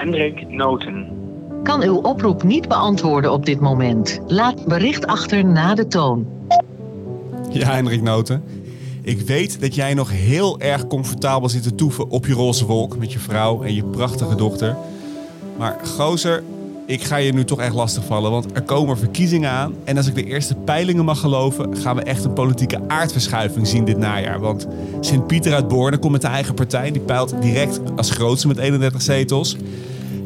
Hendrik Noten. Kan uw oproep niet beantwoorden op dit moment? Laat bericht achter na de toon. Ja, Hendrik Noten. Ik weet dat jij nog heel erg comfortabel zit te toeven op je roze wolk met je vrouw en je prachtige dochter. Maar gozer, ik ga je nu toch echt lastigvallen, want er komen verkiezingen aan. En als ik de eerste peilingen mag geloven, gaan we echt een politieke aardverschuiving zien dit najaar. Want Sint-Pieter uit Borne komt met de eigen partij, die peilt direct als grootste met 31 zetels.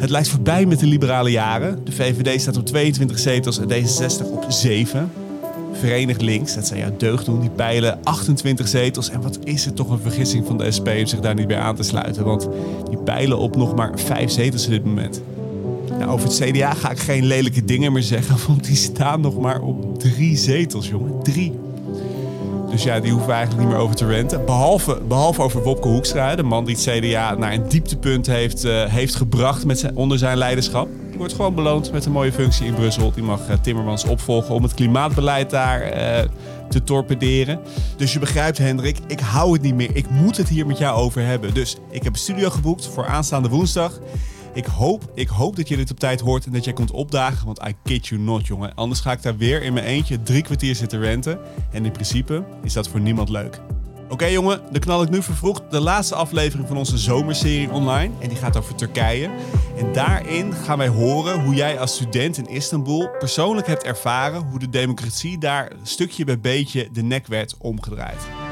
Het lijkt voorbij met de liberale jaren. De VVD staat op 22 zetels en D66 op 7. Verenigd Links, dat zijn jouw deugddoen, die peilen 28 zetels. En wat is het toch een vergissing van de SP om zich daar niet bij aan te sluiten. Want die peilen op nog maar 5 zetels op dit moment. Nou, over het CDA ga ik geen lelijke dingen meer zeggen, want die staan nog maar op drie zetels, jongen. Drie. Dus ja, die hoeven we eigenlijk niet meer over te renten. Behalve, behalve over Wopke Hoekstra, de man die het CDA naar een dieptepunt heeft, uh, heeft gebracht met zijn, onder zijn leiderschap. Die wordt gewoon beloond met een mooie functie in Brussel. Die mag uh, Timmermans opvolgen om het klimaatbeleid daar uh, te torpederen. Dus je begrijpt, Hendrik, ik hou het niet meer. Ik moet het hier met jou over hebben. Dus ik heb een studio geboekt voor aanstaande woensdag. Ik hoop, ik hoop dat je dit op tijd hoort en dat jij komt opdagen. Want I kid you not, jongen. Anders ga ik daar weer in mijn eentje drie kwartier zitten renten. En in principe is dat voor niemand leuk. Oké jongen, dan knal ik nu vervroegd de laatste aflevering van onze zomerserie online. En die gaat over Turkije. En daarin gaan wij horen hoe jij als student in Istanbul persoonlijk hebt ervaren hoe de democratie daar stukje bij beetje de nek werd omgedraaid.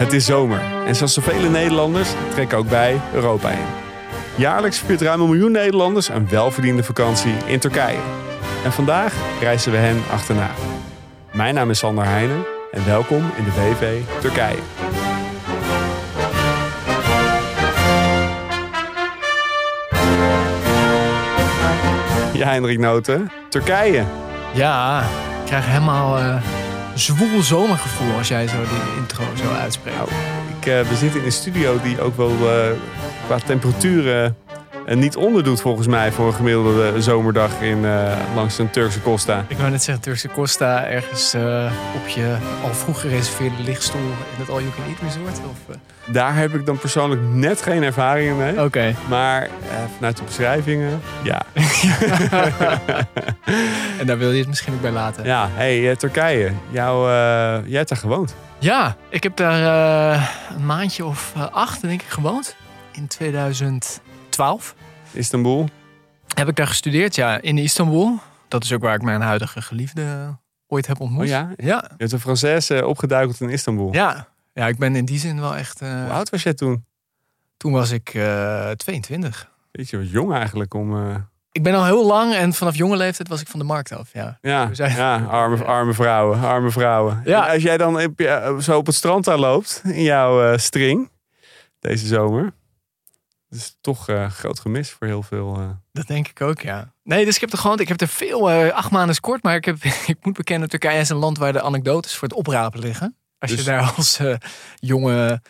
Het is zomer en zoals zoveel Nederlanders trekken ook wij Europa in. Jaarlijks viert ruim een miljoen Nederlanders een welverdiende vakantie in Turkije. En vandaag reizen we hen achterna. Mijn naam is Sander Heijnen en welkom in de BV Turkije. Ja, Hendrik Noten. Turkije. Ja, ik krijg helemaal uh, zwoel zomergevoel als jij zo die intro zo uitspreekt. Nou, ik, uh, we zitten in een studio die ook wel uh, qua temperaturen en niet onderdoet volgens mij voor een gemiddelde zomerdag in, uh, langs een Turkse Costa. Ik wou net zeggen, Turkse Costa, ergens uh, op je al vroeg gereserveerde lichtstoel in het All You Can Eat Resort? Of, uh... Daar heb ik dan persoonlijk net geen ervaringen mee. Oké. Okay. Maar vanuit de beschrijvingen, ja. en daar wil je het misschien ook bij laten. Ja, hey, Turkije, jou, jij hebt daar gewoond. Ja, ik heb daar een maandje of acht, denk ik, gewoond. In 2012. Istanbul? Heb ik daar gestudeerd, ja, in Istanbul. Dat is ook waar ik mijn huidige geliefde ooit heb ontmoet. Oh ja? Ja. Je hebt een Française opgeduikeld in Istanbul. Ja. Ja, ik ben in die zin wel echt... Uh... Hoe oud was jij toen? Toen was ik uh, 22. Weet je, wat jong eigenlijk om... Uh... Ik ben al heel lang en vanaf jonge leeftijd was ik van de markt af. Ja, ja, zijn... ja arme, arme vrouwen, arme vrouwen. Ja. En als jij dan zo op het strand daar loopt in jouw string deze zomer... Is toch uh, groot gemis voor heel veel. Uh... Dat denk ik ook, ja. Nee, dus ik heb er gewoon, ik heb er veel, uh, acht maanden is kort, maar ik, heb, ik moet bekennen, Turkije is een land waar de anekdotes voor het oprapen liggen. Als dus... je daar als jonge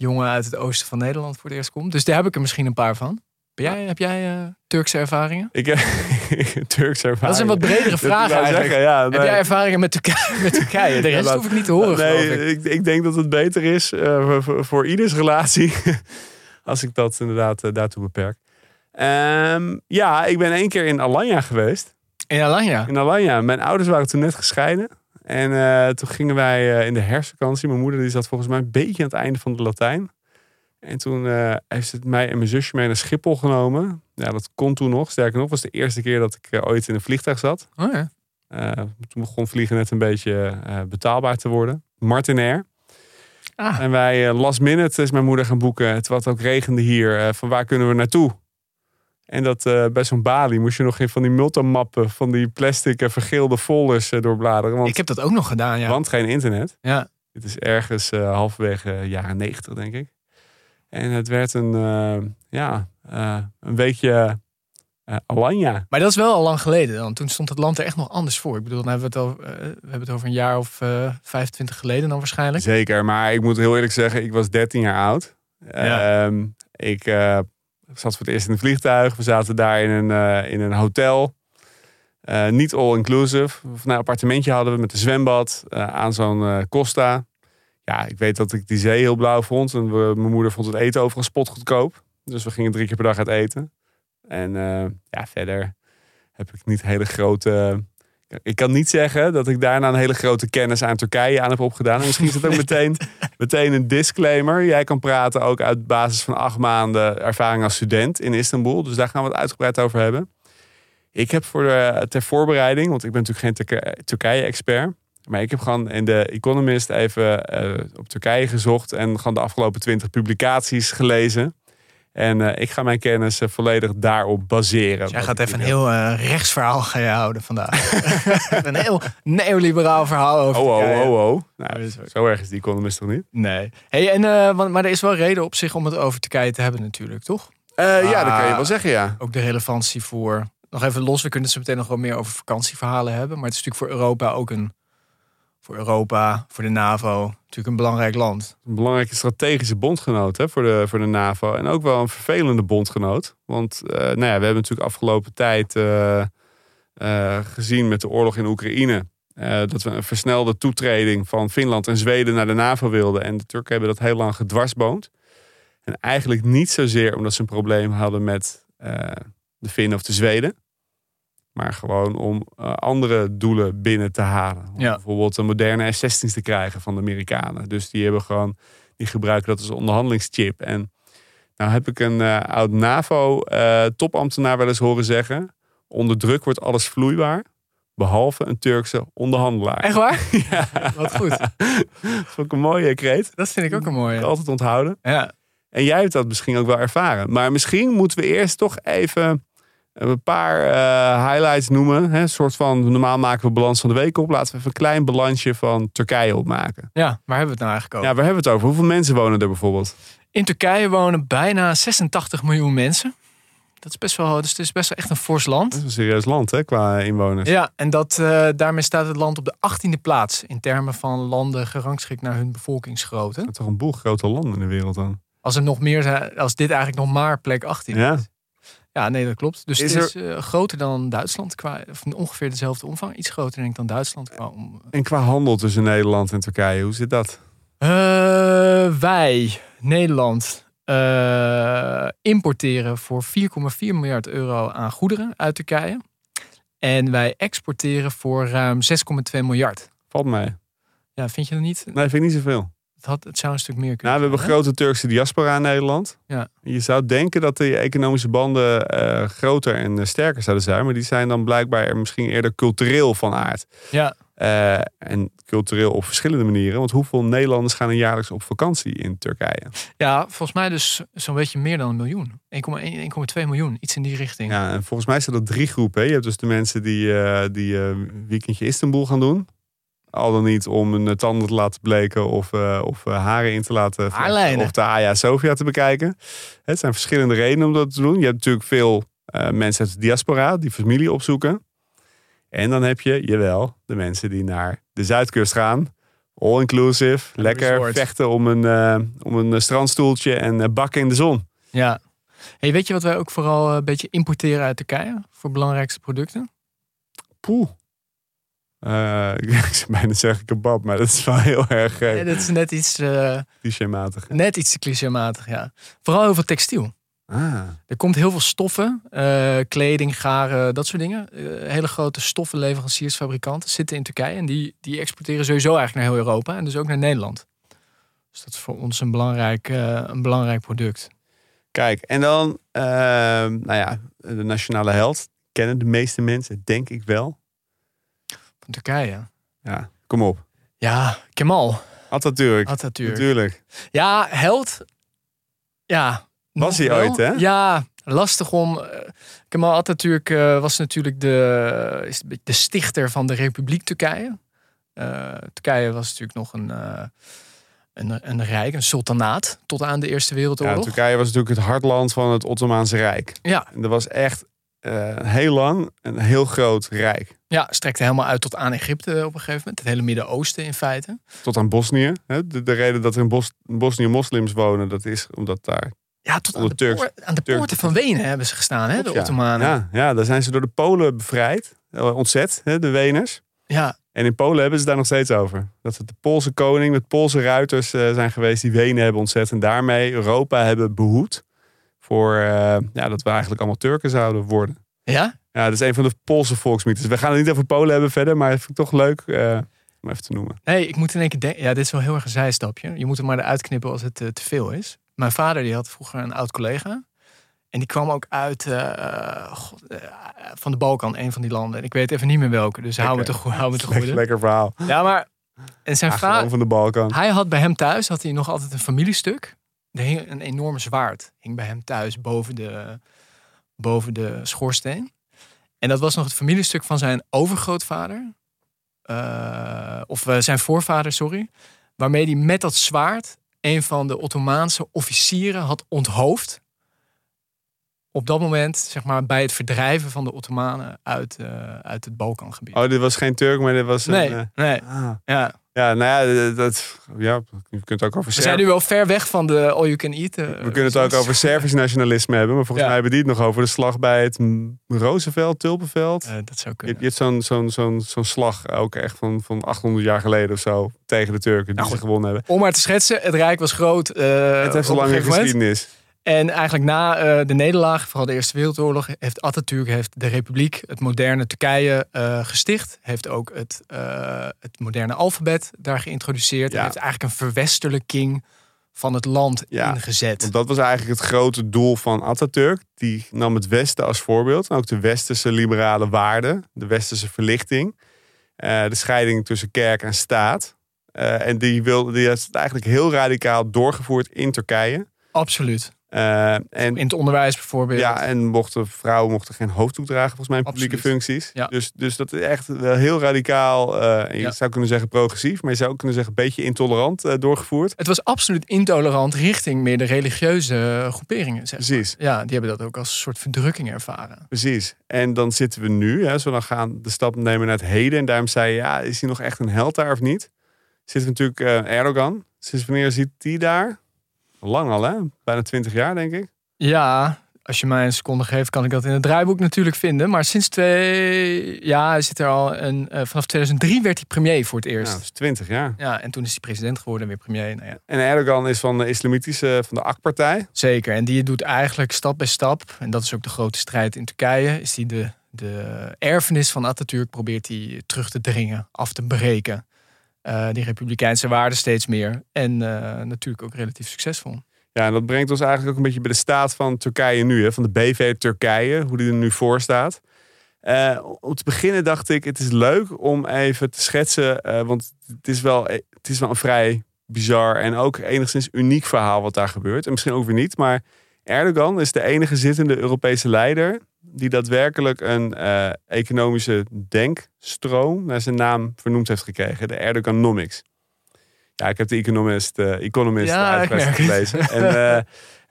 jongen uit het oosten van Nederland voor het eerst komt. Dus daar heb ik er misschien een paar van. Ben jij, heb jij Turkse ervaringen? Ik heb Turkse ervaringen. Dat is een wat bredere vraag eigenlijk. Zeggen, ja, nee. Heb jij ervaringen met Turkije? Met Turkije? De rest ja, hoef ik niet te horen, Nee, ik. Ik, ik. denk dat het beter is voor, voor ieders relatie als ik dat inderdaad uh, daartoe beperk. Um, ja, ik ben één keer in Alanya geweest. In Alanya? In Alanya. Mijn ouders waren toen net gescheiden. En uh, toen gingen wij uh, in de herfstvakantie. Mijn moeder die zat volgens mij een beetje aan het einde van de Latijn. En toen heeft het mij en mijn zusje mee naar Schiphol genomen. Ja, dat kon toen nog. Sterker nog, was de eerste keer dat ik ooit in een vliegtuig zat. Oh ja. toen begon vliegen net een beetje betaalbaar te worden. Martinair. Ah. En wij uh, last minute is mijn moeder gaan boeken. Het wat ook regende hier. Uh, van waar kunnen we naartoe? En dat uh, bij zo'n balie moest je nog in van die multimappen, van die plastic vergeelde folders doorbladeren. Want, ik heb dat ook nog gedaan, ja. Want geen internet. Ja. Het is ergens halverwege jaren negentig, denk ik. En het werd een, ja, een weekje uh, Alanya. Maar dat is wel al lang geleden dan. Toen stond het land er echt nog anders voor. Ik bedoel, dan hebben we het over, uh, we hebben het over een jaar of uh, 25 geleden dan waarschijnlijk. Zeker, maar ik moet heel eerlijk zeggen, ik was 13 jaar oud. Ja. Uh, ik zat voor het eerst in een vliegtuig. We zaten daar in een, in een hotel. niet all inclusive. Of, nou, een appartementje hadden we met een zwembad aan zo'n Costa. ja, ik weet dat ik die zee heel blauw vond. En we, mijn moeder vond het eten overal spotgoedkoop. Dus we gingen drie keer per dag uit eten. En eh, ja, verder heb ik niet hele grote... Ik kan niet zeggen dat ik daarna een hele grote kennis aan Turkije aan heb opgedaan. En misschien is het ook meteen, meteen een disclaimer. Jij kan praten ook uit basis van acht maanden ervaring als student in Istanbul. Dus daar gaan we het uitgebreid over hebben. Ik heb voor de, ter voorbereiding, want ik ben natuurlijk geen Turk- Turkije-expert. Maar ik heb gewoon in de Economist even eh, op Turkije gezocht. En gewoon de afgelopen twintig publicaties gelezen. En eh, ik ga mijn kennis eh, volledig daarop baseren. Dus jij gaat even een heel eh, rechtsverhaal gaan je houden vandaag. een heel neoliberaal verhaal over. Oh, oh, oh, oh. Oh, Nou, is zo erg is die Economist toch niet? Nee. Hey, en, want, maar er is wel reden op zich om het over Turkije te hebben natuurlijk, toch? Ja, dat kan je Ah. wel zeggen, ja. Ook de relevantie voor... Nog even los, we kunnen het zo meteen nog wel meer over vakantieverhalen hebben. Maar het is natuurlijk voor Europa ook een... Voor Europa, voor de NAVO, natuurlijk een belangrijk land. Een belangrijke strategische bondgenoot hè, voor, de, voor de NAVO. En ook wel een vervelende bondgenoot. Want eh, nou ja, we hebben natuurlijk afgelopen tijd eh, eh, gezien met de oorlog in Oekraïne. dat we een versnelde toetreding van Finland en Zweden naar de NAVO wilden. En de Turken hebben dat heel lang gedwarsboomd. En eigenlijk niet zozeer omdat ze een probleem hadden met de Finnen of de Zweden. Maar gewoon om eh, andere doelen binnen te halen. Om Ja. Bijvoorbeeld een moderne F-16's te krijgen van de Amerikanen. Dus die hebben gewoon, die gebruiken dat als onderhandelingschip. En nou heb ik een eh, oud NAVO-topambtenaar wel eens horen zeggen. Onder druk wordt alles vloeibaar. Behalve een Turkse onderhandelaar. Echt waar? Ja, Wat goed. dat vond ik een mooie kreet. Dat vind ik ook een mooie. Altijd onthouden. Ja. En jij hebt dat misschien ook wel ervaren. Maar misschien moeten we eerst toch even een paar eh, highlights noemen. Hè? Een soort van, normaal maken we balans van de week op. Laten we even een klein balansje van Turkije opmaken. ja, waar hebben we het nou eigenlijk over? Ja, waar hebben we het over? Hoeveel mensen wonen er bijvoorbeeld? In Turkije wonen bijna 86 miljoen mensen. Dat is best wel, dus het is best wel echt een fors Dat land. is een serieus land hè, qua inwoners. Ja, en dat, eh, daarmee staat het land op de 18e plaats in termen van landen gerangschikt naar hun bevolkingsgrootte. Er zijn toch een boel grote landen in de wereld dan. Als er nog meer zijn, als dit eigenlijk nog maar plek 18 Ja. is. Ja, nee, dat klopt. Dus Is het is eh, groter dan Duitsland qua, of ongeveer dezelfde omvang. Iets groter denk ik dan Duitsland qua om, En qua handel tussen Nederland en Turkije, hoe zit dat? Eh, wij, Nederland, eh, importeren voor 4,4 miljard euro aan goederen uit Turkije. En wij exporteren voor ruim 6,2 miljard. Valt mij. Ja, vind je dat niet? Nee, vind ik niet zoveel. Het, had, het zou een stuk meer Nou, kunnen. we hebben hè? grote Turkse diaspora in Nederland. Ja. Je zou denken dat de economische banden eh, groter en eh, sterker zouden zijn. Maar die zijn dan blijkbaar misschien eerder cultureel van aard. Ja, Eh, en cultureel op verschillende manieren. Want hoeveel Nederlanders gaan er jaarlijks op vakantie in Turkije? ja, volgens mij dus zo'n beetje meer dan een miljoen. 1,1 1,2 miljoen, iets in die richting. Ja, en volgens mij zijn dat drie groepen. hè. Je hebt dus de mensen die, eh die weekendje Istanbul gaan doen. Al dan niet om een tanden te laten bleken of, eh, of eh, haren in te laten Haarlijnen. Of de Hagia Sophia te bekijken. Het zijn verschillende redenen om dat te doen. Je hebt natuurlijk veel eh, mensen uit de diaspora die familie opzoeken. En dan heb je, jawel, de mensen die naar de Zuidkust gaan. All inclusive, lekker resort. vechten om een, eh, om een eh, strandstoeltje en eh, bakken in de zon. Ja. Hey, weet je wat wij ook vooral een beetje importeren uit Turkije? Voor belangrijkste producten? Poeh. Eh, ik zou bijna zeggen kebab, maar dat is wel heel erg Nee, uh, dat is net iets, eh, clichématig. net iets clichématig, ja. Vooral heel veel textiel. Ah, Er komt heel veel stoffen, eh, kleding, garen, dat soort dingen. Hele grote stoffenleveranciers, fabrikanten zitten in Turkije. En die, die exporteren sowieso eigenlijk naar heel Europa. En dus ook naar Nederland. Dus dat is voor ons een belangrijk, een belangrijk product. kijk, en dan, nou ja, de nationale held. Kennen de meeste mensen, denk ik wel. Van Turkije. Ja, kom op. Ja, Kemal. Atatürk. Atatürk. Natuurlijk. Ja, held. Ja. Was hij wel. ooit, hè? Ja, lastig om. eh, Kemal Atatürk eh, was natuurlijk de, is de stichter van de Republiek Turkije. Eh, Turkije was natuurlijk nog een, een, een rijk, een sultanaat, tot aan de Eerste Ja, Wereldoorlog. Turkije was natuurlijk het hartland van het Ottomaanse Rijk. Ja, En dat was echt eh, heel lang een heel groot rijk. ja, strekte helemaal uit tot aan Egypte op een gegeven moment. Het hele Midden-Oosten in feite. Tot aan Bosnië. hè. De, de reden dat er in Bos, Bosnië moslims wonen, dat is omdat daar Ja, tot aan de, Turks- poort- aan de Turks- poorten van Wenen hebben ze gestaan, hè, de ja. Ottomanen. Ja. Ja, ja, daar zijn ze door de Polen bevrijd. Eh, Ontzet, hè, de Weners. En En in Polen hebben ze daar nog steeds over. Dat het de Poolse koning met Poolse ruiters eh, zijn geweest die Wenen hebben ontzet. En daarmee Europa hebben behoed voor eh, ja, dat we eigenlijk allemaal Turken zouden worden. Ja? Ja, dat is een van de Poolse volksmythes. We gaan het niet over Polen hebben verder, maar het vind ik toch leuk eh, om even te noemen. Nee, ik moet in één keer denken. Ja, dit is wel heel erg een zijstapje. Je moet hem maar eruit knippen als het eh, te veel is. Mijn vader die had vroeger een oud collega. En die kwam ook uit god, van de Balkan, een van die landen. En ik weet even niet meer welke, dus hou me te, goe- hou me te Lekker, verhaal. Ja, maar en zijn vader, van de Balkan. hij had bij hem thuis had hij nog altijd een familiestuk. Er hing een enorme zwaard hing bij hem thuis boven de, boven de schoorsteen. En dat was nog het familiestuk van zijn overgrootvader. Eh, of eh, zijn voorvader, sorry. Waarmee hij met dat zwaard een van de Ottomaanse officieren had onthoofd. Op dat moment, zeg maar, bij het verdrijven van de Ottomanen uit, eh, uit het Balkangebied. Oh, dit was geen Turk, maar dit was een... nee, nee. ah. Ja. Ja, nou ja, dat, ja, je kunt het ook over We zijn nu wel ver weg van de all you can eat. eh, We kunnen het ook over Servisch nationalisme hebben, maar volgens Ja. mij hebben die het nog over de slag bij het Roosevelt, Tulpenveld. Eh, dat zou Je, kunnen. je hebt zo'n zo'n zo'n zo'n slag ook echt van, van 800 jaar geleden of zo tegen de Turken die Nou ze gewonnen hebben. Om maar te schetsen, het Rijk was groot. eh, het heeft een lange geschiedenis. En eigenlijk na eh, de nederlaag, vooral de Eerste Wereldoorlog, heeft Atatürk heeft de republiek, het moderne Turkije, eh, gesticht. Heeft ook het, eh, het moderne alfabet daar geïntroduceerd. Ja. En heeft eigenlijk een verwestelijking van het land Ja, ingezet. Want dat was eigenlijk het grote doel van Atatürk. Die nam het Westen als voorbeeld. En ook de westerse liberale waarden. De westerse verlichting. de scheiding tussen kerk en staat. En die, wilde, die heeft het eigenlijk heel radicaal doorgevoerd in Turkije. Absoluut. Eh, en In het onderwijs bijvoorbeeld. Ja, en mochten, vrouwen mochten geen hoofddoek dragen, volgens mij, in publieke Absoluut. functies. Ja. Dus, dus dat is echt wel heel radicaal. en je Ja. zou kunnen zeggen progressief, maar je zou ook kunnen zeggen een beetje intolerant eh, doorgevoerd. Het was absoluut intolerant richting meer de religieuze groeperingen. Zeg maar. Precies, Ja, die hebben dat ook als een soort verdrukking ervaren. precies. En dan zitten we nu, hè, zo dan gaan de stap nemen naar het heden. En daarom zei je, ja, is hij nog echt een held daar of niet? Zitten we natuurlijk Erdogan. Sinds wanneer zit die daar? Lang al, hè? Bijna twintig jaar, denk ik. Ja, als je mij een seconde geeft, kan ik dat in het draaiboek natuurlijk vinden. Maar sinds twee... Ja, hij zit er al een... eh, vanaf 2003 werd hij premier voor het Ja, eerst. dat is twintig jaar. Ja, en toen is hij president geworden en weer premier. Nou ja, En Erdogan is van de islamitische, van de AK-partij. zeker. En die doet eigenlijk stap bij stap, en dat is ook de grote strijd in Turkije, is die de, de erfenis van Atatürk probeert hij terug te dringen, af te breken. Eh, die republikeinse waarden steeds meer. En eh, natuurlijk ook relatief succesvol. Ja, en dat brengt ons eigenlijk ook een beetje bij de staat van Turkije nu, hè, van de BV Turkije, hoe die er nu voor staat. Eh, om te beginnen dacht ik, het is leuk om even te schetsen, eh, want het is, wel, het is wel een vrij bizar en ook enigszins uniek verhaal wat daar gebeurt. En misschien ook weer niet, maar Erdogan is de enige zittende Europese leider die daadwerkelijk een eh, economische denkstroom naar zijn naam vernoemd heeft gekregen, de Erdoganomics. Ja, ik heb de Economist, eh Economist Ja, uitgebreid gelezen. En, eh, en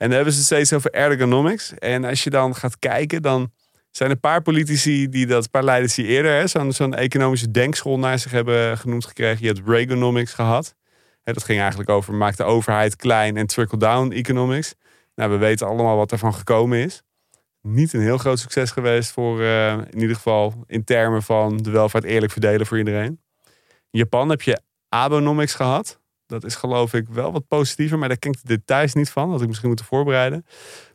dan hebben ze steeds over ergonomics. En als je dan gaat kijken, dan zijn er een paar politici die dat, een paar leiders die eerder hè, zo'n zo'n economische denkschool naar zich hebben genoemd gekregen. Je hebt Reaganomics gehad. Hè, dat ging eigenlijk over maak de overheid klein en trickle-down economics. Nou, we weten allemaal wat daarvan gekomen is. Niet een heel groot succes geweest voor, eh, in ieder geval in termen van de welvaart eerlijk verdelen voor iedereen. In Japan heb je Abonomics gehad. Dat is geloof ik wel wat positiever, maar daar ken ik de details niet van. Dat had ik misschien moeten voorbereiden.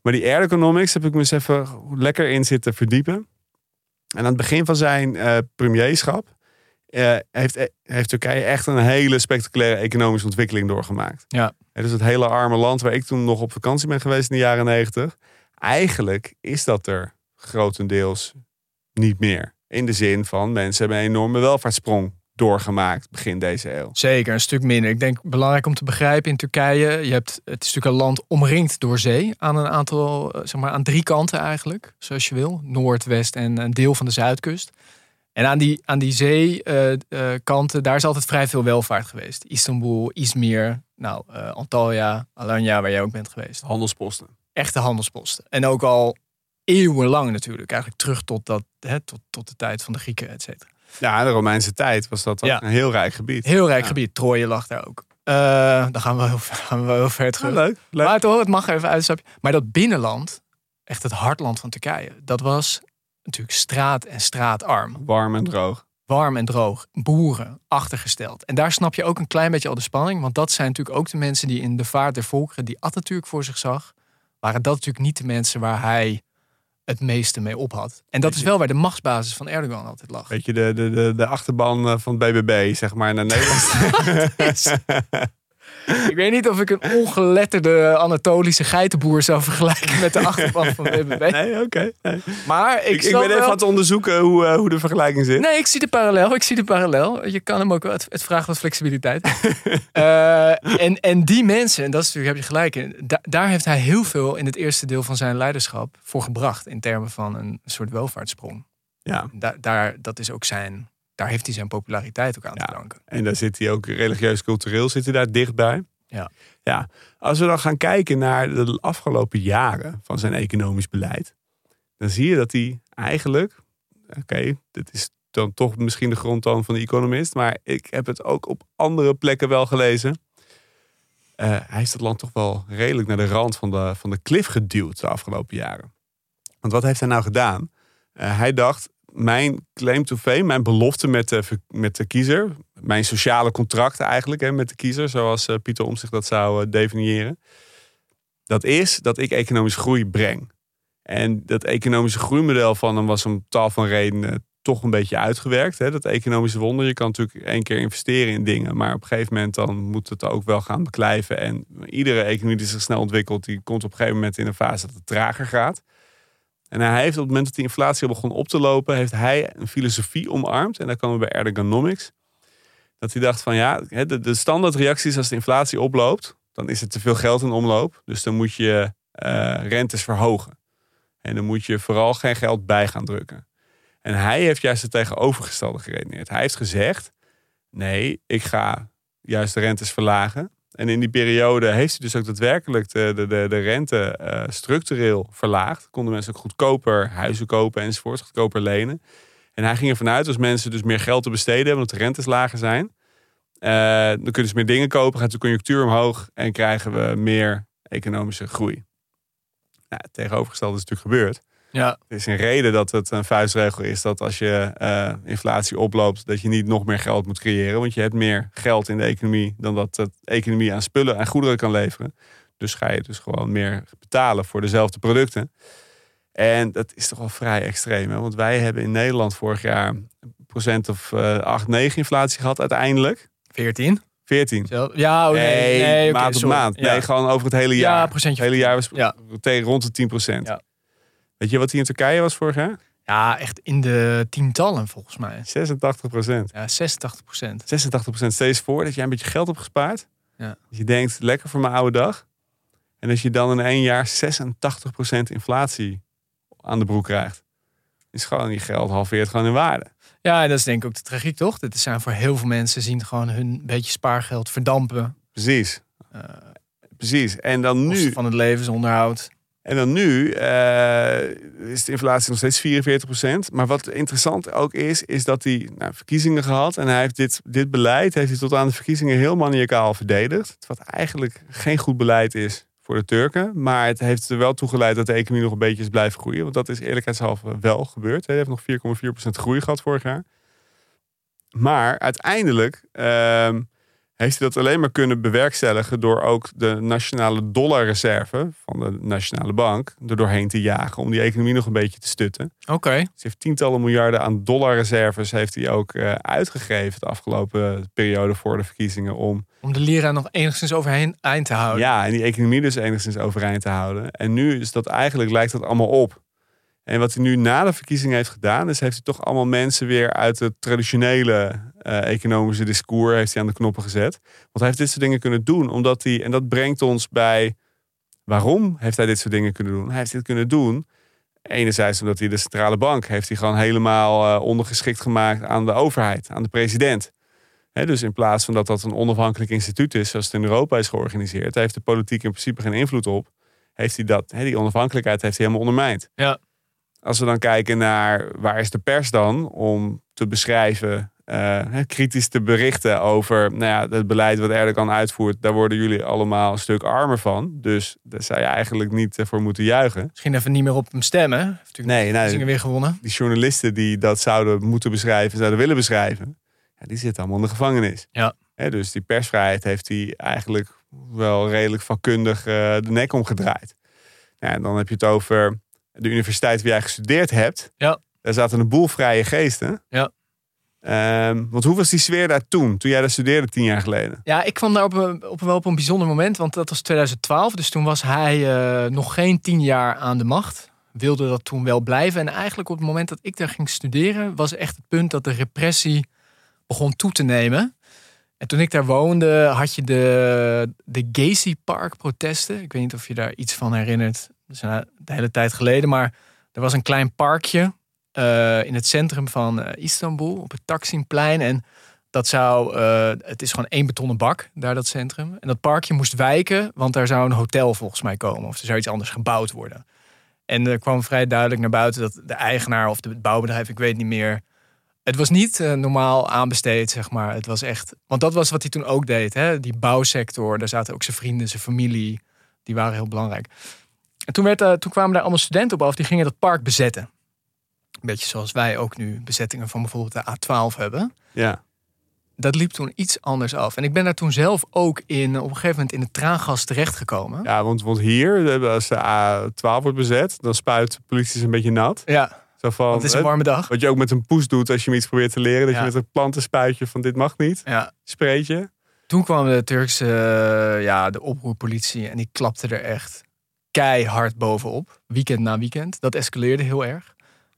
Maar die Ergonomics heb ik me eens even lekker in zitten verdiepen. En aan het begin van zijn eh, premierschap eh, heeft, heeft Turkije echt een hele spectaculaire economische ontwikkeling doorgemaakt. Ja. Het is het hele arme land waar ik toen nog op vakantie ben geweest in de jaren negentig. Eigenlijk is dat er grotendeels niet meer. In de zin van mensen hebben een enorme welvaartssprong doorgemaakt begin deze eeuw. Zeker, een stuk minder. Ik denk belangrijk om te begrijpen in Turkije. Je hebt, het is natuurlijk een land omringd door zee. Aan een aantal, eh, zeg maar, aan drie kanten eigenlijk. Zoals je wil. Noord, West en een deel van de Zuidkust. En aan die, aan die zeekanten, daar is altijd vrij veel welvaart geweest. Istanbul, Izmir, nou, eh, Antalya, Alanya, waar jij ook bent geweest. Handelsposten. Echte handelsposten. En ook al eeuwenlang natuurlijk. Eigenlijk terug tot, dat, hè, tot, tot de tijd van de Grieken, et cetera. Ja, de Romeinse tijd was dat Ja. een heel rijk gebied. Heel rijk Ja. gebied. Troje lag daar ook. Eh, dan gaan we, heel, gaan we wel heel ver terug. Leuk. Maar toch, het mag even uitstapje. Maar dat binnenland, echt het hartland van Turkije, dat was natuurlijk straat en straatarm. Warm en droog. warm en droog, boeren, achtergesteld. En daar snap je ook een klein beetje al de spanning. Want dat zijn natuurlijk ook de mensen die in de vaart der volkeren, die Atatürk voor zich zag, waren dat natuurlijk niet de mensen waar hij het meeste mee op had. En dat is wel waar de machtsbasis van Erdogan altijd lag. Weet je, de, de, de, de achterban eh, van het BBB, zeg maar, naar Nederland. Ik weet niet of ik een ongeletterde Anatolische geitenboer zou vergelijken met de achterban van BBB. nee, oké. nee. Maar ik, Ik, ik ben even wel- aan het onderzoeken hoe, eh, hoe de vergelijking zit. Nee, ik zie de parallel. Ik zie de parallel. Je kan hem ook wel. Het, het vraagt wat flexibiliteit. Eh, en, en die mensen, en dat is natuurlijk, heb je gelijk in. da- daar heeft hij heel veel in het eerste deel van zijn leiderschap voor gebracht. In termen van een soort welvaartssprong. Ja. Da- daar, dat is ook zijn. Daar heeft hij zijn populariteit ook aan Ja. te danken. En daar zit hij ook religieus-cultureel zit hij daar dichtbij. Ja. ja. Als we dan gaan kijken naar de afgelopen jaren van zijn economisch beleid, dan zie je dat hij eigenlijk, oké, dit is dan toch misschien de grondtoon van de economist, maar ik heb het ook op andere plekken wel gelezen. Eh, hij heeft het land toch wel redelijk naar de rand van de, van de klif geduwd de afgelopen jaren. Want wat heeft hij nou gedaan? Eh, hij dacht, mijn claim to fame, mijn belofte met de, met de kiezer, mijn sociale contracten eigenlijk hè, met de kiezer, zoals eh, Pieter Omtzigt dat zou eh, definiëren, dat is dat ik economische groei breng. En dat economische groeimodel van hem was om tal van redenen toch een beetje uitgewerkt. Hè? Dat economische wonder. Je kan natuurlijk één keer investeren in dingen, maar op een gegeven moment dan moet het ook wel gaan beklijven. En iedere economie die zich snel ontwikkelt, die komt op een gegeven moment in een fase dat het trager gaat. En hij heeft op het moment dat die inflatie begon op te lopen, heeft hij een filosofie omarmd. En daar komen we bij Erdoganomics. Dat hij dacht van ja, de, de standaardreacties als de inflatie oploopt, dan is er te veel geld in omloop. Dus dan moet je eh, rentes verhogen. En dan moet je vooral geen geld bij gaan drukken. En hij heeft juist het tegenovergestelde geredeneerd. Hij heeft gezegd: nee, ik ga juist de rentes verlagen. En in die periode heeft hij dus ook daadwerkelijk de, de, de, de rente eh, structureel verlaagd. Konden mensen ook goedkoper huizen kopen enzovoort, goedkoper lenen. En hij ging ervan uit, als mensen dus meer geld te besteden hebben, omdat de rentes lager zijn, eh, dan kunnen ze meer dingen kopen, gaat de conjunctuur omhoog en krijgen we meer economische groei. Nou, het tegenovergestelde is natuurlijk gebeurd. Ja, Er is een reden dat het een vuistregel is dat als je eh, inflatie oploopt, dat je niet nog meer geld moet creëren. Want je hebt meer geld in de economie dan dat de economie aan spullen en goederen kan leveren. Dus ga je dus gewoon meer betalen voor dezelfde producten. En dat is toch wel vrij extreem. Hè? Want wij hebben in Nederland vorig jaar een procent of eh 8, 9 inflatie gehad uiteindelijk. 14. 14. Zo- Ja, oh, nee, Nee, maand op maand. Ja. Nee, gewoon over het hele jaar. Ja, procentje. Het hele jaar was Ja. tegen rond de 10 procent. Ja. Weet je wat hier in Turkije was vorig jaar? Ja, echt in de tientallen volgens mij. 86 procent. Ja, 86 procent. 86 procent. Steeds voor dat jij een beetje geld hebt gespaard. Ja. Dat je denkt, lekker voor mijn oude dag. En als je dan in één jaar 86 procent inflatie aan de broek krijgt. Is gewoon je geld halveert gewoon in waarde. Ja, en dat is denk ik ook de tragiek, toch? Dit zijn voor heel veel mensen zien gewoon hun beetje spaargeld verdampen. Precies. Eh Precies. En dan nu, van het levensonderhoud. En dan nu eh, is de inflatie nog steeds 44 procent. Maar wat interessant ook is, is dat hij verkiezingen gehad. En hij heeft dit, dit beleid heeft hij tot aan de verkiezingen heel maniacaal verdedigd. Wat eigenlijk geen goed beleid is voor de Turken. Maar het heeft er wel toe geleid dat de economie nog een beetje is blijven groeien. Want dat is eerlijkheidshalve wel gebeurd. Hij heeft nog 4,4 procent groei gehad vorig jaar. Maar uiteindelijk ehm, heeft hij dat alleen maar kunnen bewerkstelligen door ook de nationale dollarreserve van de nationale bank er doorheen te jagen om die economie nog een beetje te stutten. Oké. Dus hij heeft tientallen miljarden aan dollarreserves heeft hij ook eh, uitgegeven de afgelopen periode voor de verkiezingen om Om de lira nog enigszins overheen eind te houden. ja, en die economie dus enigszins overeind te houden. En nu is dat eigenlijk lijkt dat allemaal op. En wat hij nu na de verkiezingen heeft gedaan, is heeft hij toch allemaal mensen weer uit het traditionele eh, economische discours heeft hij aan de knoppen gezet. Want hij heeft dit soort dingen kunnen doen, omdat hij, en dat brengt ons bij waarom heeft hij dit soort dingen kunnen doen? Hij heeft dit kunnen doen. Enerzijds omdat hij de centrale bank heeft hij gewoon helemaal eh, ondergeschikt gemaakt aan de overheid, aan de president. Dus in plaats van dat dat een onafhankelijk instituut is, zoals het in Europa is georganiseerd, heeft de politiek in principe geen invloed op. Heeft hij dat, die onafhankelijkheid heeft hij helemaal ondermijnd. Ja. Als we dan kijken naar waar is de pers dan om te beschrijven hè, kritisch te berichten over nou ja, het beleid wat Erdogan uitvoert. Daar worden jullie allemaal een stuk armer van. Dus daar zou je eigenlijk niet eh, voor moeten juichen. Misschien even niet meer op hem stemmen. Nee, verkiezingen weer gewonnen. Die journalisten die dat zouden moeten beschrijven, zouden willen beschrijven, ja, die zitten allemaal in de gevangenis. Ja. Dus die persvrijheid heeft hij eigenlijk wel redelijk vakkundig eh, de nek omgedraaid. Ja, en dan heb je het over de universiteit waar jij gestudeerd hebt. Ja. Daar zaten een boel vrije geesten. Ja. Ehm, want hoe was die sfeer daar toen, toen jij daar studeerde tien jaar geleden? Ja, ik kwam daar op, een, op, wel op een bijzonder moment, want dat was 2012. Dus toen was hij eh, nog geen tien jaar aan de macht. Wilde dat toen wel blijven. En eigenlijk op het moment dat ik daar ging studeren, was echt het punt dat de repressie begon toe te nemen. En toen ik daar woonde, had je de, de Gacy Park protesten. Ik weet niet of je daar iets van herinnert. Dat is de hele tijd geleden. Maar er was een klein parkje eh, in het centrum van eh, Istanbul, op het Taksimplein. En dat zou, eh, het is gewoon één betonnen bak, daar dat centrum. En dat parkje moest wijken, want daar zou een hotel volgens mij komen. Of er zou iets anders gebouwd worden. En er kwam vrij duidelijk naar buiten dat de eigenaar of het bouwbedrijf, ik weet niet meer. Het was niet normaal aanbesteed, zeg maar. Het was echt. Want dat was wat hij toen ook deed. Hè? Die bouwsector, daar zaten ook zijn vrienden, zijn familie. Die waren heel belangrijk. En toen, werd, toen kwamen daar allemaal studenten op af, die gingen dat park bezetten. Een beetje zoals wij ook nu bezettingen van bijvoorbeeld de A12 hebben Ja. dat liep toen iets anders af. En ik ben daar toen zelf ook in, op een gegeven moment in het traangas terechtgekomen. Ja, want, want hier, als de A12 wordt bezet, dan spuit de politie een beetje nat. Ja, Zo van, want het is een warme dag. wat je ook met een poes doet als je hem iets probeert te leren. Dat Ja. je met een plantenspuitje van dit mag niet, Ja. spreetje. Toen kwam de Turkse, ja, de oproerpolitie en die klapte er echt keihard bovenop. Weekend na weekend. Dat escaleerde heel erg.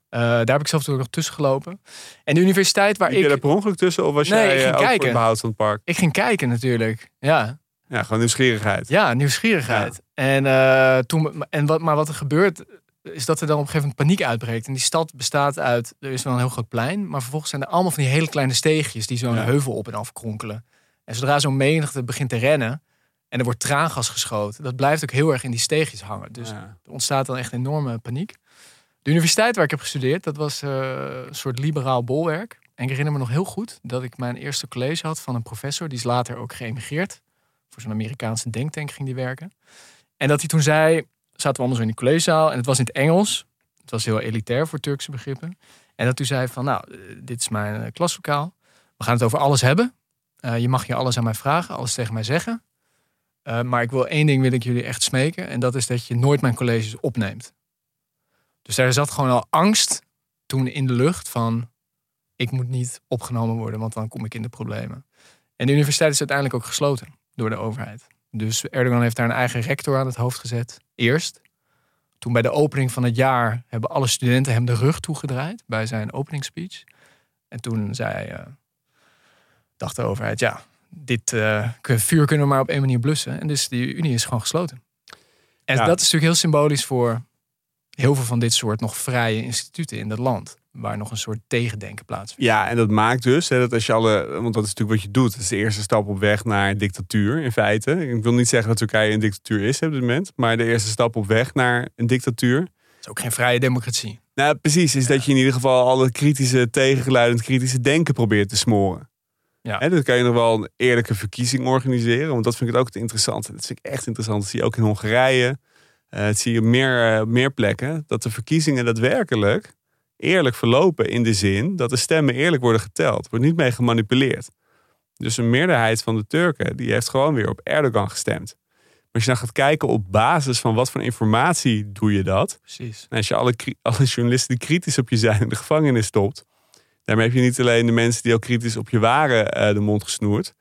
Eh, daar heb ik zelf ook nog tussen gelopen. En de universiteit waar Liep je ik... daar per ongeluk tussen? Of was Nee, jij ik ging eh, ook voor kijken. het behoud van het park? Ik ging kijken natuurlijk. Ja, Ja, gewoon nieuwsgierigheid. Ja, nieuwsgierigheid. En, eh, toen, en wat, maar wat er gebeurt, is dat er dan op een gegeven moment paniek uitbreekt. En die stad bestaat uit, er is wel een heel groot plein, maar vervolgens zijn er allemaal van die hele kleine steegjes die zo'n Ja. heuvel op en af kronkelen. En zodra zo'n menigte begint te rennen en er wordt traangas geschoten, dat blijft ook heel erg in die steegjes hangen. Dus Ja. er ontstaat dan echt enorme paniek. De universiteit waar ik heb gestudeerd, dat was eh, een soort liberaal bolwerk. En ik herinner me nog heel goed dat ik mijn eerste college had van een professor. Die is later ook geëmigreerd. Voor zo'n Amerikaanse denktank ging die werken. En dat hij toen zei, zaten we allemaal zo in die collegezaal. En het was in het Engels. Het was heel elitair voor Turkse begrippen. En dat hij zei van, nou, eh, dit is mijn eh, klaslokaal. We gaan het over alles hebben. Je mag je alles aan mij vragen, alles tegen mij zeggen. Maar ik wil één ding wil ik jullie echt smeken. En dat is dat je nooit mijn colleges opneemt. Dus daar zat gewoon al angst toen in de lucht van... ik moet niet opgenomen worden, want dan kom ik in de problemen. En de universiteit is uiteindelijk ook gesloten door de overheid. Dus Erdogan heeft daar een eigen rector aan het hoofd gezet. Eerst. Toen bij de opening van het jaar hebben alle studenten hem de rug toegedraaid bij zijn openingsspeech. En toen zei, eh, dacht de overheid, ja, dit eh, vuur kunnen we maar op één manier blussen. En dus die unie is gewoon gesloten. En Ja. dat is natuurlijk heel symbolisch voor heel veel van dit soort nog vrije instituten in dat land. Waar nog een soort tegendenken plaatsvindt. Ja, en dat maakt dus hè, dat als je alle. Want dat is natuurlijk wat je doet. Dat is de eerste stap op weg naar dictatuur in feite. Ik wil niet zeggen dat Turkije een dictatuur is op dit moment. Maar de eerste stap op weg naar een dictatuur. Het is ook geen vrije democratie. Nou, precies. Is dat je in ieder geval alle kritische tegengeluiden, het kritische denken probeert te smoren. Ja. Hè, dan kan je nog wel een eerlijke verkiezing organiseren. Want dat vind ik het ook het interessante. Dat vind ik echt interessant. Dat zie je ook in Hongarije. Eh dat zie je op meer, eh, meer plekken. Dat de verkiezingen daadwerkelijk eerlijk verlopen. In de zin dat de stemmen eerlijk worden geteld. Wordt niet mee gemanipuleerd. Dus een meerderheid van de Turken die heeft gewoon weer op Erdogan gestemd. Maar als je dan gaat kijken op basis van wat voor informatie doe je dat. Precies. En als je alle, alle journalisten die kritisch op je zijn in de gevangenis stopt. Daarmee heb je niet alleen de mensen die ook kritisch op je waren eh, de mond gesnoerd.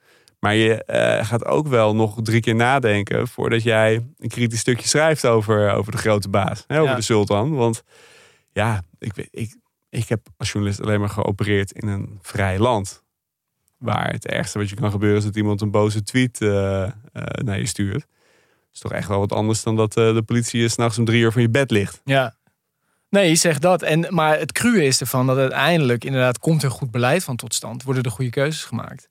Maar je eh, gaat ook wel nog drie keer nadenken voordat jij een kritisch stukje schrijft over, over de grote baas. Hè, over Ja. de sultan. Want ja, ik, ik, ik heb als journalist alleen maar geopereerd in een vrij land. Waar het ergste wat je kan gebeuren is dat iemand een boze tweet eh, eh, naar je stuurt. Dat is toch echt wel wat anders dan dat de politie je s'nachts om drie uur van je bed ligt. Ja. Nee, je zegt dat. En, maar het cruwe is ervan dat uiteindelijk inderdaad komt er goed beleid van tot stand. Worden er goede keuzes gemaakt.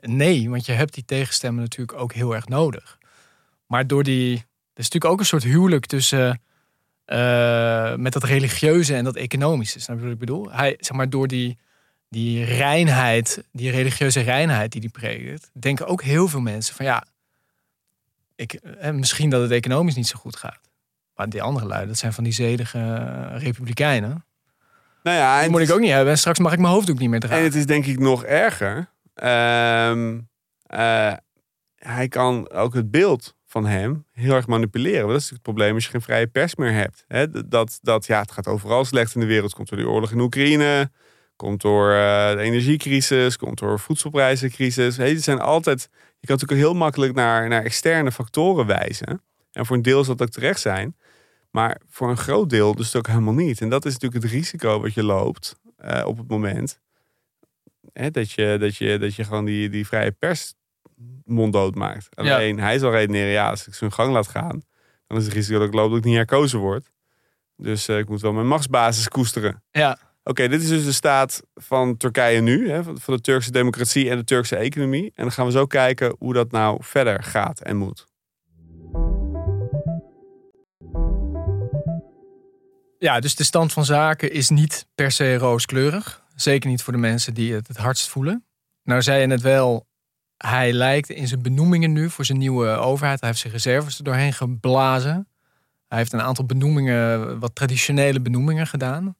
Nee, want je hebt die tegenstemmen natuurlijk ook heel erg nodig. Maar door die... Er is natuurlijk ook een soort huwelijk tussen... eh, met dat religieuze en dat economische. Snap je wat ik bedoel? Hij, zeg maar, door die die reinheid, die religieuze reinheid die die predikt, denken ook heel veel mensen van ja, ik, eh, misschien dat het economisch niet zo goed gaat. Maar die andere lui, dat zijn van die zedige republikeinen. Nou ja, Die en moet het ik ook niet hebben. En straks mag ik mijn hoofddoek niet meer En dragen. het is denk ik nog erger. Ehm, eh, hij kan ook het beeld van hem heel erg manipuleren. Dat is het probleem als je geen vrije pers meer hebt. D- dat, dat ja, het gaat overal slecht in de wereld. Komt door die oorlog in Oekraïne. Komt door eh, de energiecrisis. Komt door voedselprijzencrisis. Het zijn altijd, je kan natuurlijk heel makkelijk naar, naar externe factoren wijzen. En voor een deel zal dat ook terecht zijn. Maar voor een groot deel dus ook helemaal niet. En dat is natuurlijk het risico wat je loopt eh, op het moment. Hè, dat, je, dat, je, dat je gewoon die, die vrije pers monddood maakt. Ja. Alleen hij zal redeneren, ja, als ik zijn gang laat gaan, dan is het risico dat ik loop dat ik niet herkozen word. Dus eh, ik moet wel mijn machtsbasis koesteren. Ja, Oké, dit is dus de staat van Turkije nu, hè, van de Turkse democratie en de Turkse economie. En dan gaan we zo kijken hoe dat nou verder gaat en moet. ja, dus de stand van zaken is niet per se rooskleurig. Zeker niet voor de mensen die het het hardst voelen. Nou zei je net wel, hij lijkt in zijn benoemingen nu voor zijn nieuwe overheid. Hij heeft zijn reserves er doorheen geblazen. Hij heeft een aantal benoemingen, wat traditionele benoemingen gedaan.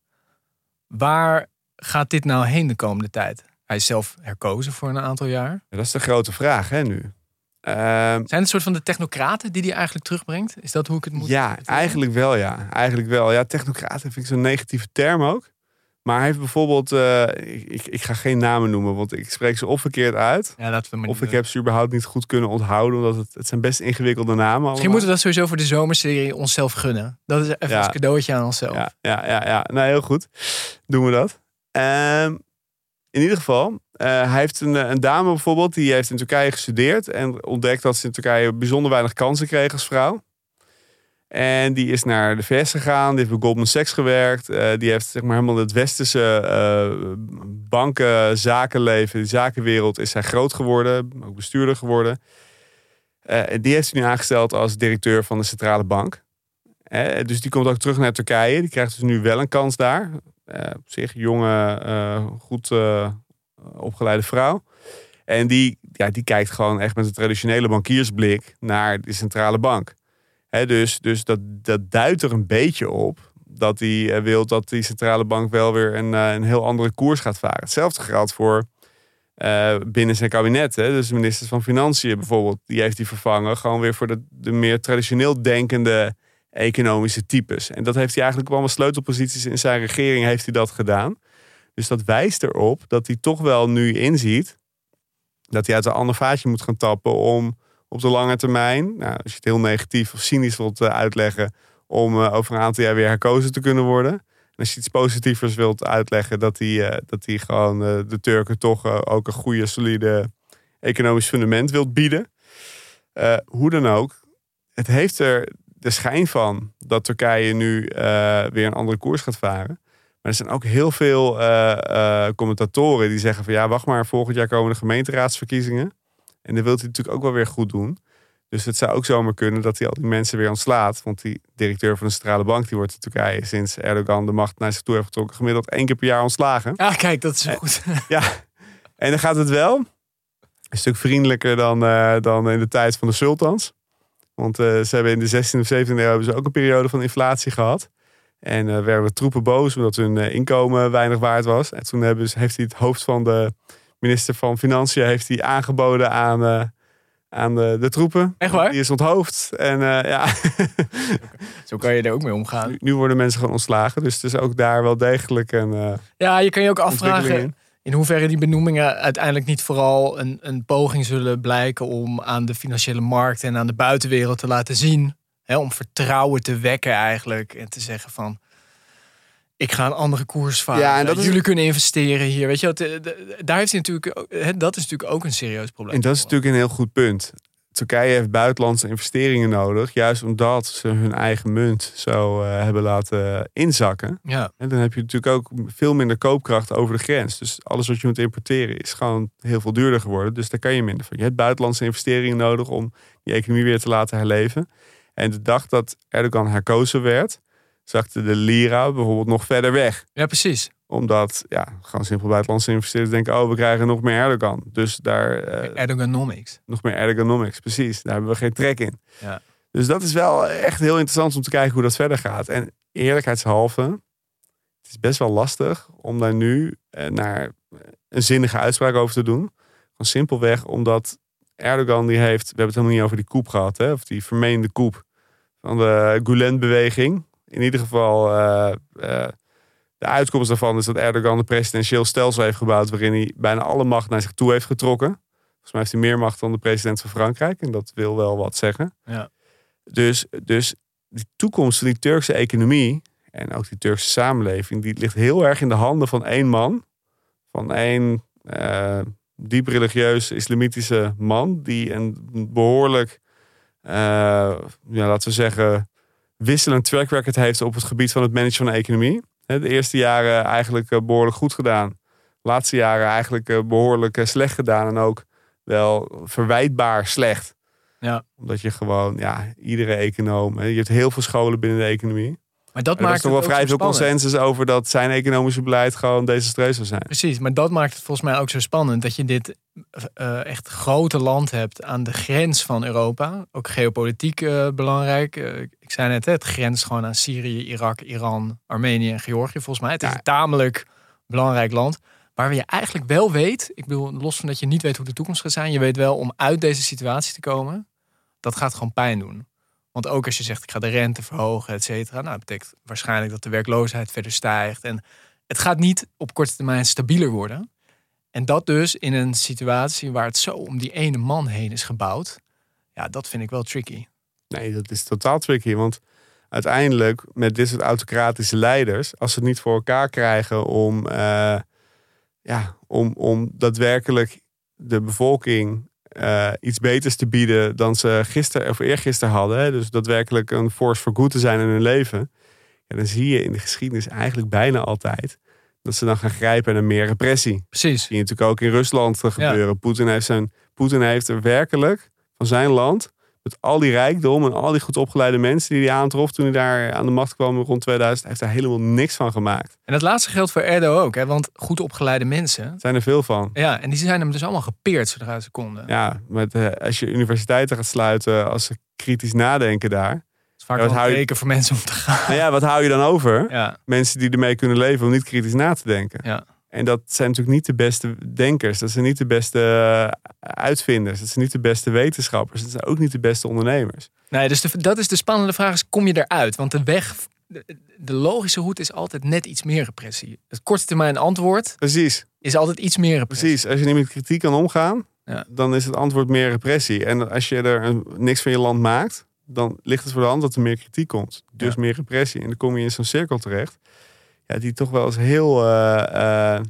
Waar gaat dit nou heen de komende tijd? Hij is zelf herkozen voor een aantal jaar. Ja, dat is de grote vraag hè, nu. Ehm, Zijn het soort van de technocraten die hij eigenlijk terugbrengt? Is dat hoe ik het moet Ja, eigenlijk wel, ja. Eigenlijk wel. Ja, technocraat vind ik zo'n negatieve term ook. Maar hij heeft bijvoorbeeld, eh, ik, ik, ga geen namen noemen, want ik spreek ze of verkeerd uit. Ja, laten we maar Of ik doen. heb ze überhaupt niet goed kunnen onthouden, omdat het, het zijn best ingewikkelde namen allemaal. Misschien moeten we dat sowieso voor de zomerserie onszelf gunnen. Dat is even Ja. een cadeautje aan onszelf. Ja, ja, ja, ja. Nou, heel goed. Doen we dat. Ehm, in ieder geval, eh, hij heeft een, een dame bijvoorbeeld, die heeft in Turkije gestudeerd en ontdekt dat ze in Turkije bijzonder weinig kansen kreeg als vrouw. En die is naar de VS gegaan, die heeft bij Goldman Sachs gewerkt. eh, die heeft zeg maar helemaal het westerse eh, banken, zakenleven, de zakenwereld is hij groot geworden, ook bestuurder geworden. En die heeft hij nu aangesteld als directeur van de centrale bank. Dus die komt ook terug naar Turkije. Die krijgt dus nu wel een kans daar. Op zich jonge, goed opgeleide vrouw. En die, ja, die kijkt gewoon echt met een traditionele bankiersblik naar de centrale bank. Dus dus dat, dat duidt er een beetje op dat hij eh, wil dat die centrale bank wel weer een, eh, een heel andere koers gaat varen. Hetzelfde geldt voor eh, binnen zijn kabinet. Hè. Dus de minister van Financiën bijvoorbeeld, die heeft hij vervangen. Gewoon weer voor de, de meer traditioneel denkende economische types. En dat heeft hij eigenlijk op allemaal sleutelposities in zijn regering heeft hij dat gedaan. Dus dat wijst erop dat hij toch wel nu inziet dat hij uit een ander vaatje moet gaan tappen om op de lange termijn, nou, als je het heel negatief of cynisch wilt eh, uitleggen, om eh, over een aantal jaar weer herkozen te kunnen worden. En als je iets positievers wilt uitleggen, dat hij, eh, dat hij gewoon de Turken toch ook een goede, solide economisch fundament wilt bieden. Hoe dan ook, het heeft er de schijn van dat Turkije nu weer een andere koers gaat varen. Maar er zijn ook heel veel commentatoren die zeggen van ja, wacht maar, volgend jaar komen de gemeenteraadsverkiezingen. En dan wilt hij natuurlijk ook wel weer goed doen. Dus het zou ook zomaar kunnen dat hij al die mensen weer ontslaat. Want die directeur van de centrale bank, die wordt in Turkije sinds Erdogan de macht naar zich toe heeft getrokken, gemiddeld één keer per jaar ontslagen. Ah, kijk, dat is zo goed. Ja, en dan gaat het wel een stuk vriendelijker dan, eh, dan in de tijd van de sultans. Want eh, ze hebben in de 16e of 17e eeuw hebben ze ook een periode van inflatie gehad. En eh, werden de troepen boos omdat hun eh, inkomen weinig waard was. En toen hebben ze, heeft hij het hoofd van de minister van Financiën heeft hij aangeboden aan, eh, aan de, de troepen. Echt waar? Die is onthoofd. En eh, ja, Zo kan je er ook mee omgaan. nu, nu worden mensen gewoon ontslagen. Dus het is ook daar wel degelijk een eh Ja, je kan je ook afvragen in. in hoeverre die benoemingen uiteindelijk niet vooral een, een poging zullen blijken om aan de financiële markt en aan de buitenwereld te laten zien. Hè, om vertrouwen te wekken eigenlijk. En te zeggen van, ik ga een andere koers varen. Ja, en dat is- Jullie kunnen investeren hier. Weet je, wat, daar heeft hij natuurlijk, hè, dat is natuurlijk ook een serieus probleem. En dat is natuurlijk een heel goed punt. Turkije heeft buitenlandse investeringen nodig, juist omdat ze hun eigen munt zo eh, hebben laten inzakken. Ja, En dan heb je natuurlijk ook veel minder koopkracht over de grens. Dus alles wat je moet importeren is gewoon heel veel duurder geworden. Dus daar kan je minder van. Je hebt buitenlandse investeringen nodig om die economie weer te laten herleven. En de dag dat Erdogan herkozen werd, zakte de lira bijvoorbeeld nog verder weg. Ja, precies. Omdat, ja, gewoon simpel buitenlandse investeerders denken... oh, we krijgen nog meer Erdogan. Dus daar... eh, Erdoganomics. nog meer ergonomics, precies. Daar hebben we geen trek in. Ja. Dus dat is wel echt heel interessant om te kijken hoe dat verder gaat. En eerlijkheidshalve, het is best wel lastig om daar nu eh, naar een zinnige uitspraak over te doen. Gewoon simpelweg omdat Erdogan die heeft, we hebben het helemaal niet over die koep gehad, hè, of die vermeende koep van de Gulen-beweging. In ieder geval, eh, de uitkomst daarvan is dat Erdogan een presidentieel stelsel heeft gebouwd waarin hij bijna alle macht naar zich toe heeft getrokken. Volgens mij heeft hij meer macht dan de president van Frankrijk. En dat wil wel wat zeggen. Ja. Dus, dus die toekomst van die Turkse economie en ook die Turkse samenleving, die ligt heel erg in de handen van één man. Van één eh, diep religieus islamitische man die een behoorlijk, eh, ja, laten we zeggen, wisselend track record heeft op het gebied van het managen van de economie. De eerste jaren eigenlijk eh, behoorlijk goed gedaan. De laatste jaren eigenlijk eh, behoorlijk eh, slecht gedaan. En ook wel verwijtbaar slecht. Ja. Omdat je gewoon, ja, iedere econoom. Je hebt heel veel scholen binnen de economie. Maar dat En er maakt is toch wel vrij veel consensus over dat zijn economische beleid gewoon desastreus zou zijn. Precies, maar dat maakt het volgens mij ook zo spannend. Dat je dit echt grote land hebt aan de grens van Europa. Ook geopolitiek belangrijk. Ik zei net, hè, het grenst gewoon aan Syrië, Irak, Iran, Armenië en Georgië volgens mij. Het is Ja. een tamelijk belangrijk land. Waar je eigenlijk wel weet, ik bedoel, los van dat je niet weet hoe de toekomst gaat zijn. Je weet wel om uit deze situatie te komen. Dat gaat gewoon pijn doen. Want ook als je zegt, ik ga de rente verhogen, et cetera. Nou, dat betekent waarschijnlijk dat de werkloosheid verder stijgt. En het gaat niet op korte termijn stabieler worden. En dat dus in een situatie waar het zo om die ene man heen is gebouwd. Ja, dat vind ik wel tricky. Nee, dat is totaal tricky. Want uiteindelijk met dit soort autocratische leiders, als ze het niet voor elkaar krijgen om, eh, ja, om, om daadwerkelijk de bevolking eh, iets beters te bieden dan ze gisteren of eergisteren hadden. Hè, dus daadwerkelijk een force for good te zijn in hun leven. Ja, dan zie je in de geschiedenis eigenlijk bijna altijd dat ze dan gaan grijpen naar meer repressie. Precies. zie je natuurlijk ook in Rusland gebeuren. Poetin heeft, zijn, Poetin heeft er werkelijk van zijn land, met al die rijkdom en al die goed opgeleide mensen die hij aantrof toen hij daar aan de macht kwam rond 2000, heeft daar helemaal niks van gemaakt. En dat laatste geldt voor Erdo ook. Hè? Want goed opgeleide mensen. Zijn er veel van. Ja, en die zijn hem dus allemaal gepeerd zodra ze konden. Ja, met, eh, als je universiteiten gaat sluiten, als ze kritisch nadenken daar. Dat is vaak Ja, hou je- voor mensen om te gaan. Nou ja, wat hou je dan over? Ja, Mensen die ermee kunnen leven om niet kritisch na te denken. ja. En dat zijn natuurlijk niet de beste denkers. Dat zijn niet de beste eh, uitvinders. Dat zijn niet de beste wetenschappers. Dat zijn ook niet de beste ondernemers. Nee, dus de, dat is de spannende vraag: is, kom je eruit? Want de weg, de, de logische route is altijd net iets meer repressie. Het korte termijn antwoord Precies. is altijd iets meer repressie. Precies, als je niet met kritiek kan omgaan, Ja. dan is het antwoord meer repressie. En als je er een- niks van je land maakt, dan ligt het voor de hand dat er meer kritiek komt. Dus meer repressie. En dan kom je in zo'n cirkel terecht. Die toch wel eens heel, eh, eh,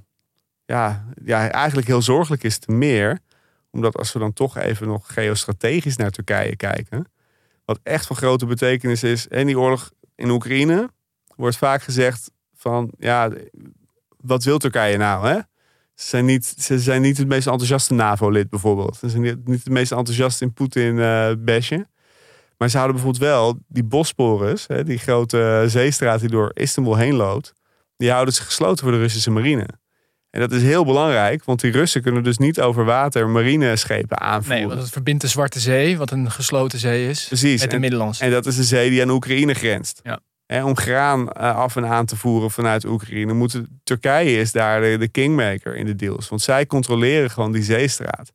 ja, ja, eigenlijk heel zorgelijk is te meer. Omdat als we dan toch even nog geostrategisch naar Turkije kijken. Wat echt van grote betekenis is. En die oorlog in Oekraïne wordt vaak gezegd van, ja, wat wil Turkije nou, hè? Ze zijn niet, ze zijn niet het meest enthousiaste NAVO-lid bijvoorbeeld. Ze zijn niet, het meest enthousiast in Poetin eh. Maar ze houden bijvoorbeeld wel die Bosporus, hè, die grote zeestraat die door Istanbul heen loopt, die houden ze gesloten voor de Russische marine. En dat is heel belangrijk, want die Russen kunnen dus niet over water marineschepen aanvoeren. Nee, want het verbindt de Zwarte Zee, wat een gesloten zee is, Precies. met de En- Middellandse. En dat is de zee die aan Oekraïne grenst. Ja. Om graan eh, af en aan te voeren vanuit Oekraïne. Moet Turkije is daar de, de kingmaker in de deals. Want zij controleren gewoon die zeestraat.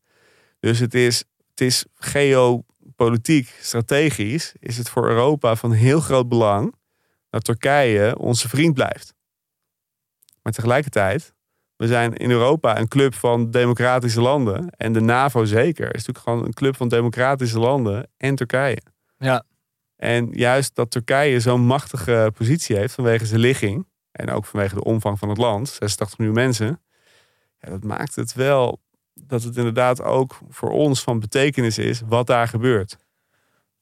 Dus het is, het is geopolitiek, strategisch, is het voor Europa van heel groot belang dat Turkije onze vriend blijft. Maar tegelijkertijd, we zijn in Europa een club van democratische landen. En de NAVO zeker. is natuurlijk gewoon een club van democratische landen en Turkije. Ja. En juist dat Turkije zo'n machtige positie heeft vanwege zijn ligging. En ook vanwege de omvang van het land, 86 miljoen mensen. Ja, dat maakt het wel dat het inderdaad ook voor ons van betekenis is wat daar gebeurt.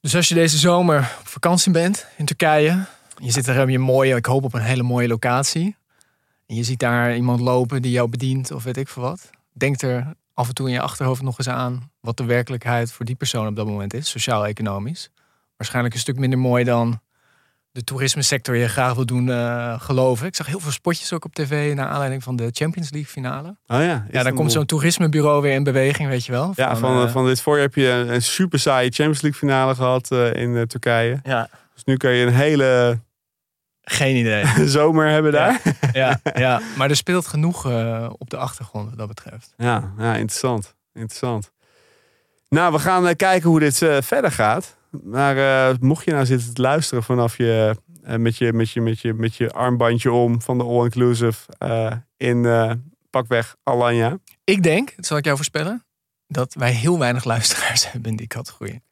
Dus als je deze zomer op vakantie bent in Turkije, je zit er op je mooie, ik hoop op een hele mooie locatie, en je ziet daar iemand lopen die jou bedient of weet ik veel wat, denk er af en toe in je achterhoofd nog eens aan wat de werkelijkheid voor die persoon op dat moment is, sociaal-economisch. Waarschijnlijk een stuk minder mooi dan de toerisme-sector je graag wil doen eh, geloven. Ik zag heel veel spotjes ook op tv naar aanleiding van de Champions League finale. Oh ja, Ja, dan komt zo'n toerismebureau weer in beweging, weet je wel. Ja, van, eh, van dit voorjaar heb je een, een super saaie Champions League finale gehad eh, in eh, Turkije. ja, Dus nu kan je een hele geen idee. zomer hebben daar. ja, ja, maar er speelt genoeg eh, op de achtergrond wat dat betreft. Ja, ja interessant. Interessant. Nou, we gaan eh, kijken hoe dit eh, verder gaat. Maar eh, mocht je nou zitten te luisteren vanaf je, met, je, met, je, met, je, met je armbandje om van de all-inclusive eh, in eh, pakweg Alanya. Ik denk, dat zal ik jou voorspellen, dat wij heel weinig luisteraars hebben in die categorie.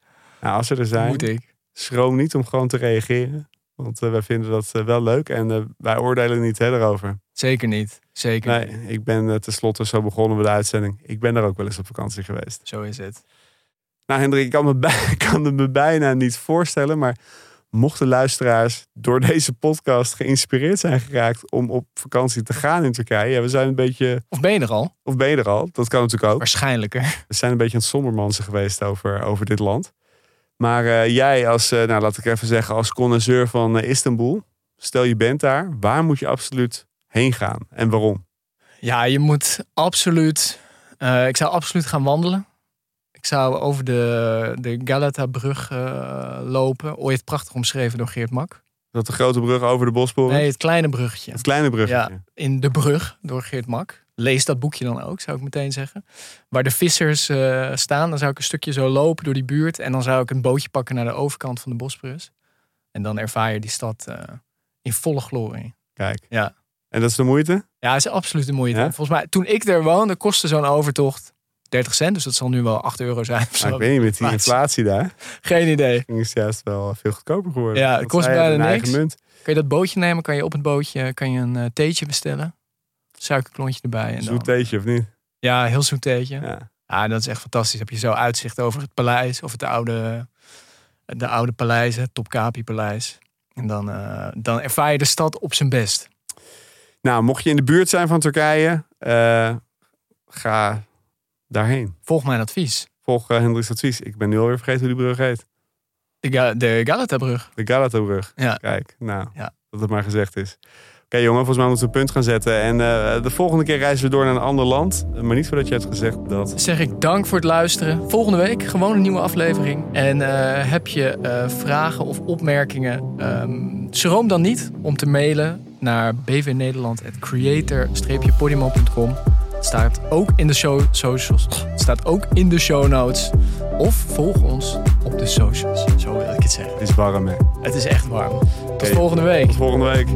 Nou, als ze er zijn, Moet ik. schroom niet om gewoon te reageren. Want eh, wij vinden dat eh, wel leuk en eh, wij oordelen niet hè, erover. Zeker niet. Zeker niet. Nee, ik ben tenslotte zo begonnen met de uitzending. Ik ben er ook wel eens op vakantie geweest. Zo is het. Nou, Hendrik, ik kan, me bij- ik kan het me bijna niet voorstellen. Maar mochten luisteraars door deze podcast geïnspireerd zijn geraakt om op vakantie te gaan in Turkije. Ja, we zijn een beetje, Of ben je er al? of ben je er al? Dat kan natuurlijk ook. Waarschijnlijker. We zijn een beetje aan het sombermansen geweest over, over dit land. Maar eh, jij als, eh, nou laat ik even zeggen, als connoisseur van eh, Istanbul. Stel je bent daar, waar moet je absoluut heen gaan en waarom? Ja, je moet absoluut. ik zou absoluut gaan wandelen. Ik zou over de, de Galata-brug lopen. Ooit prachtig omschreven door Geert Mak. Dat de grote brug over de Bosporus? Nee, het kleine bruggetje. Het kleine bruggetje. Ja, in De Brug door Geert Mak. Lees dat boekje dan ook, zou ik meteen zeggen. Waar de vissers eh, staan, dan zou ik een stukje zo lopen door die buurt. En dan zou ik een bootje pakken naar de overkant van de Bosporus. En dan ervaar je die stad eh, in volle glorie. Kijk. Ja. En dat is de moeite? Ja, is absoluut de moeite. Ja? Volgens mij, toen ik er woonde, kostte zo'n overtocht 30 cent. Dus dat zal nu wel 8 euro zijn. of zo. Maar ik weet niet, met die Inflatie. daar Geen idee. is het juist wel veel goedkoper geworden. Ja, het kost bijna niks. munt. Kan je dat bootje nemen, kan je op het bootje kan je een eh, theetje bestellen. Suikerklontje erbij. En zoet theetje of niet? Ja, heel zoet theetje. Ja. Ja, dat is echt fantastisch. Heb je zo uitzicht over het paleis of het oude, de oude paleis, het Topkapi paleis. En dan, eh, dan ervaar je de stad op zijn best. Nou, mocht je in de buurt zijn van Turkije, eh, ga daarheen. Volg mijn advies. Volg uh, Hendrik's advies. Ik ben nu alweer vergeten hoe die brug heet. De, Ga- de Galata-brug. De Galata-brug. Ja. Kijk, nou, Ja. dat het maar gezegd is. Oké jongen, volgens mij moeten we een punt gaan zetten. En eh, de volgende keer reizen we door naar een ander land. Maar niet voordat je hebt gezegd dat... Zeg ik dank voor het luisteren. Volgende week gewoon een nieuwe aflevering. En eh, heb je eh, vragen of opmerkingen? ehm schroom dan niet om te mailen naar bvnederland.creator-podimo.com. Staat ook in de show socials. Staat ook in de show notes. Of volg ons op de socials. Zo wil ik het zeggen. Het is warm hè. Het is echt warm. Tot volgende week. Tot volgende week.